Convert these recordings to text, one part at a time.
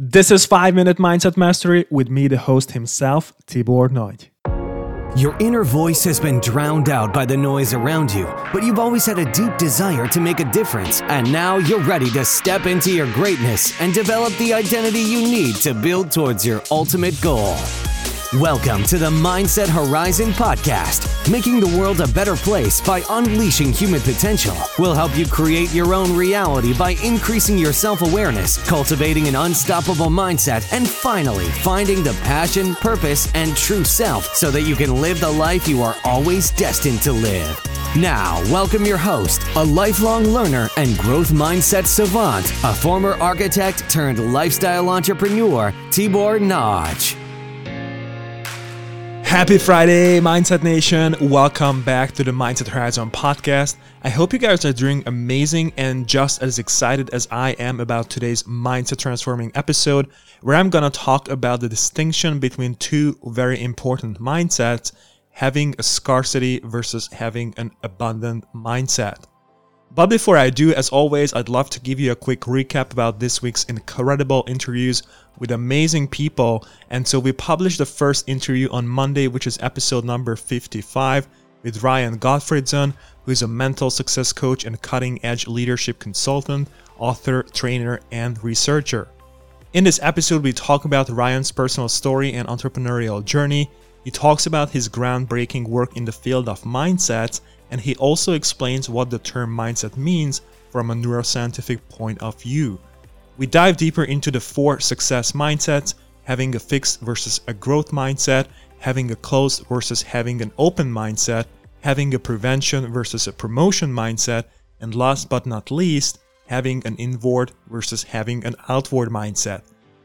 This is 5 Minute Mindset Mastery with me, the host himself, Tibor Nagy. Your inner voice has been drowned out by the noise around you, but you've always had a deep desire to make a difference, and now you're ready to step into your greatness and develop the identity you need to build towards your ultimate goal. Welcome to the Mindset Horizon podcast. Making the world a better place by unleashing human potential will help you create your own reality by increasing your self awareness, cultivating an unstoppable mindset, and finally finding the passion, purpose, and true self so that you can live the life you are always destined to live. Now, welcome your host, a lifelong learner and growth mindset savant, a former architect turned lifestyle entrepreneur, Tibor Nagy. Happy Friday, Mindset Nation. Welcome back to the Mindset Horizon podcast. I hope you guys are doing amazing and just as excited as I am about today's Mindset Transforming episode, where I'm going to talk about the distinction between two very important mindsets having a scarcity versus having an abundant mindset. But before I do, as always, I'd love to give you a quick recap about this week's incredible interviews with amazing people. And so we published the first interview on Monday, which is episode number 55 with Ryan Gottfredson, who is a mental success coach and cutting edge leadership consultant, author, trainer, and researcher. In this episode, we talk about Ryan's personal story and entrepreneurial journey. He talks about his groundbreaking work in the field of mindsets, and he also explains what the term mindset means from a neuroscientific point of view. We dive deeper into the four success mindsets having a fixed versus a growth mindset, having a closed versus having an open mindset, having a prevention versus a promotion mindset, and last but not least, having an inward versus having an outward mindset.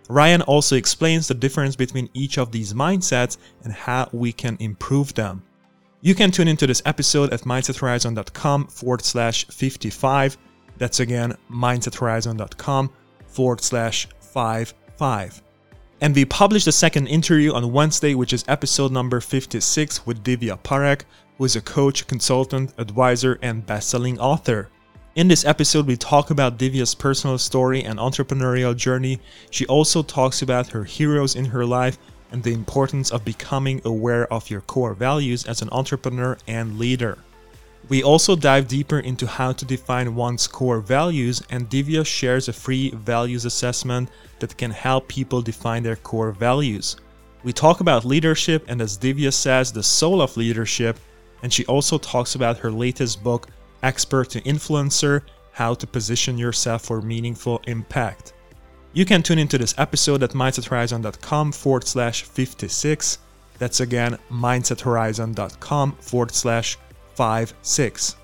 Ryan also explains the difference between each of these mindsets and how we can improve them. You can tune into this episode at mindsethorizon.com forward slash 55. That's again mindsethorizon.com forward slash 55. And we published the second interview on Wednesday, which is episode number 56 with Divya Parekh, who is a coach, consultant, advisor, and best-selling author. In this episode, we talk about Divya's personal story and entrepreneurial journey. She also talks about her heroes in her life and the importance of becoming aware of your core values as an entrepreneur and leader. We also dive deeper into how to define one's core values, and Divya shares a free values assessment that can help people define their core values. We talk about leadership, and as Divya says, the soul of leadership, and she also talks about her latest book, Expert to Influencer How to Position Yourself for Meaningful Impact. You can tune into this episode at mindsethorizon.com forward slash 56. That's again mindsethorizon.com forward slash 5 6.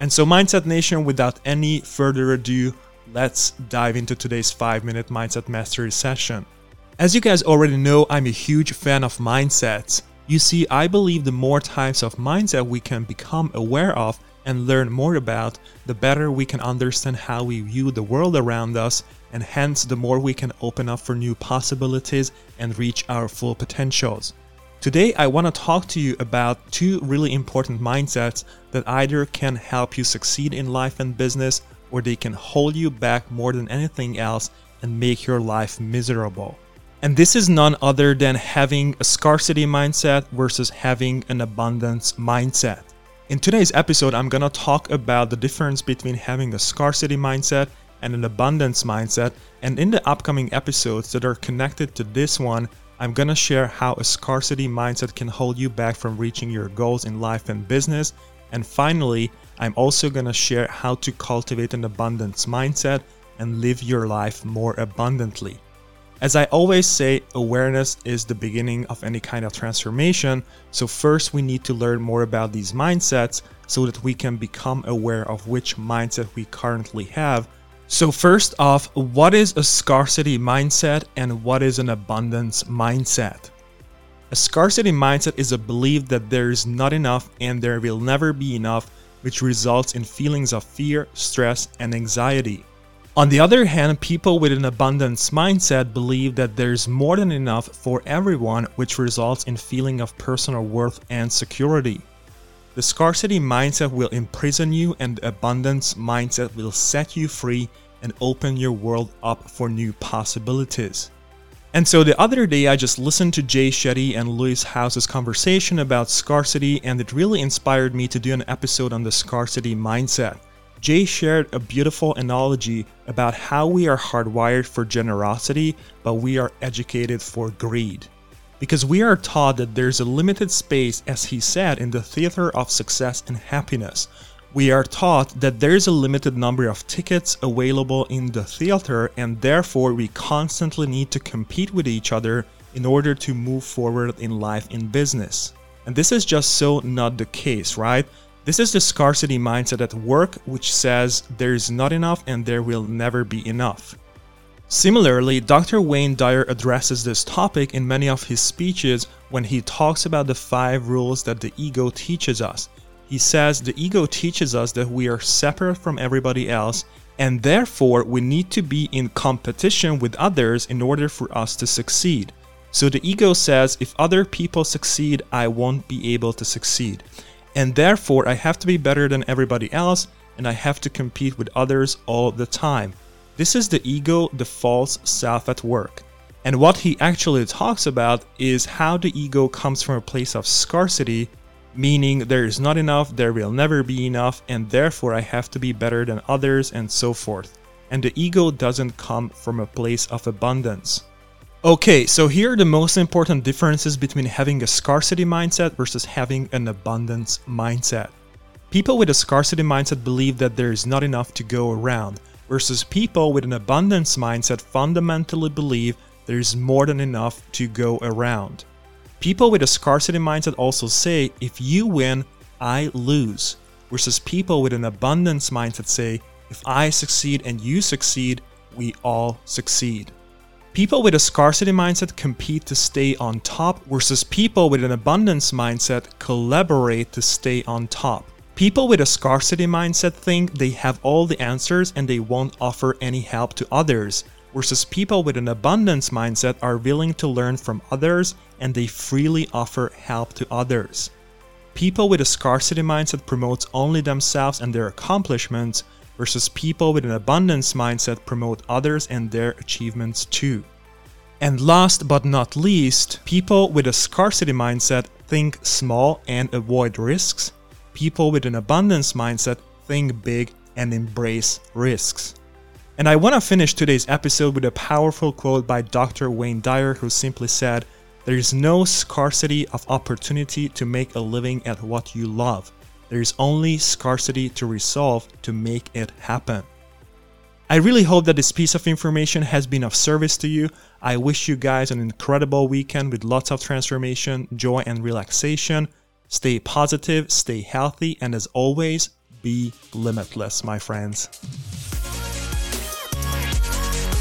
And so, Mindset Nation, without any further ado, let's dive into today's 5 minute Mindset Mastery session. As you guys already know, I'm a huge fan of mindsets. You see, I believe the more types of mindset we can become aware of and learn more about, the better we can understand how we view the world around us, and hence the more we can open up for new possibilities and reach our full potentials. Today, I want to talk to you about two really important mindsets that either can help you succeed in life and business or they can hold you back more than anything else and make your life miserable. And this is none other than having a scarcity mindset versus having an abundance mindset. In today's episode, I'm to talk about the difference between having a scarcity mindset and an abundance mindset. And in the upcoming episodes that are connected to this one, I'm gonna share how a scarcity mindset can hold you back from reaching your goals in life and business. And finally, I'm also gonna share how to cultivate an abundance mindset and live your life more abundantly. As I always say, awareness is the beginning of any kind of transformation. So, first, we need to learn more about these mindsets so that we can become aware of which mindset we currently have so, first off, what is a scarcity mindset and what is an abundance mindset? A scarcity mindset is a belief that there is not enough and there will never be enough, which results in feelings of fear, stress, and anxiety. On the other hand, people with an abundance mindset believe that there's more than enough for everyone, which results in feeling of personal worth and security. The scarcity mindset will imprison you and the abundance mindset will set you free and open your world up for new possibilities. And so the other day, I just listened to Jay Shetty and Lewis Howes's conversation about scarcity, and it really inspired me to do an episode on the scarcity mindset. Jay shared a beautiful analogy about how we are hardwired for generosity, but we are educated for greed. Because we are taught that there's a limited space, as he said, in the theater of success and happiness, we are taught that there is a limited number of tickets available in the theater, and therefore we constantly need to compete with each other in order to move forward in life in business. And this is just so not the case, right? This is the scarcity mindset at work, which says there is not enough and there will never be enough. Similarly, Dr. Wayne Dyer addresses this topic in many of his speeches when he talks about the five rules that the ego teaches us. He says the ego teaches us that we are separate from everybody else and therefore we need to be in competition with others in order for us to succeed. So the ego says if other people succeed, I won't be able to succeed. And therefore I have to be better than everybody else and I have to compete with others all the time. This is the ego, the false self at work. And what he actually talks about is how the ego comes from a place of scarcity meaning there is not enough, there will never be enough, and therefore I have to be better than others, and so forth. And the ego doesn't come from a place of abundance. Okay, so here are the most important differences between having a scarcity mindset versus having an abundance mindset. People with a scarcity mindset believe that there is not enough to go around, versus people with an abundance mindset fundamentally believe there is more than enough to go around. People with a scarcity mindset also say, if you win, I lose. Versus people with an abundance mindset say, if I succeed and you succeed, we all succeed. People with a scarcity mindset compete to stay on top, versus people with an abundance mindset collaborate to stay on top. People with a scarcity mindset think they have all the answers and they won't offer any help to others, versus people with an abundance mindset are willing to learn from others and they freely offer help to others. People with a scarcity mindset promotes only themselves and their accomplishments versus people with an abundance mindset promote others and their achievements too. And last but not least, people with a scarcity mindset think small and avoid risks. People with an abundance mindset think big and embrace risks. And I want to finish today's episode with a powerful quote by Dr. Wayne Dyer, who simply said, There is no scarcity of opportunity to make a living at what you love. There is only scarcity to resolve to make it happen. I really hope that this piece of information has been of service to you. I wish you guys an incredible weekend with lots of transformation, joy, and relaxation. Stay positive, stay healthy, and as always, be limitless, my friends.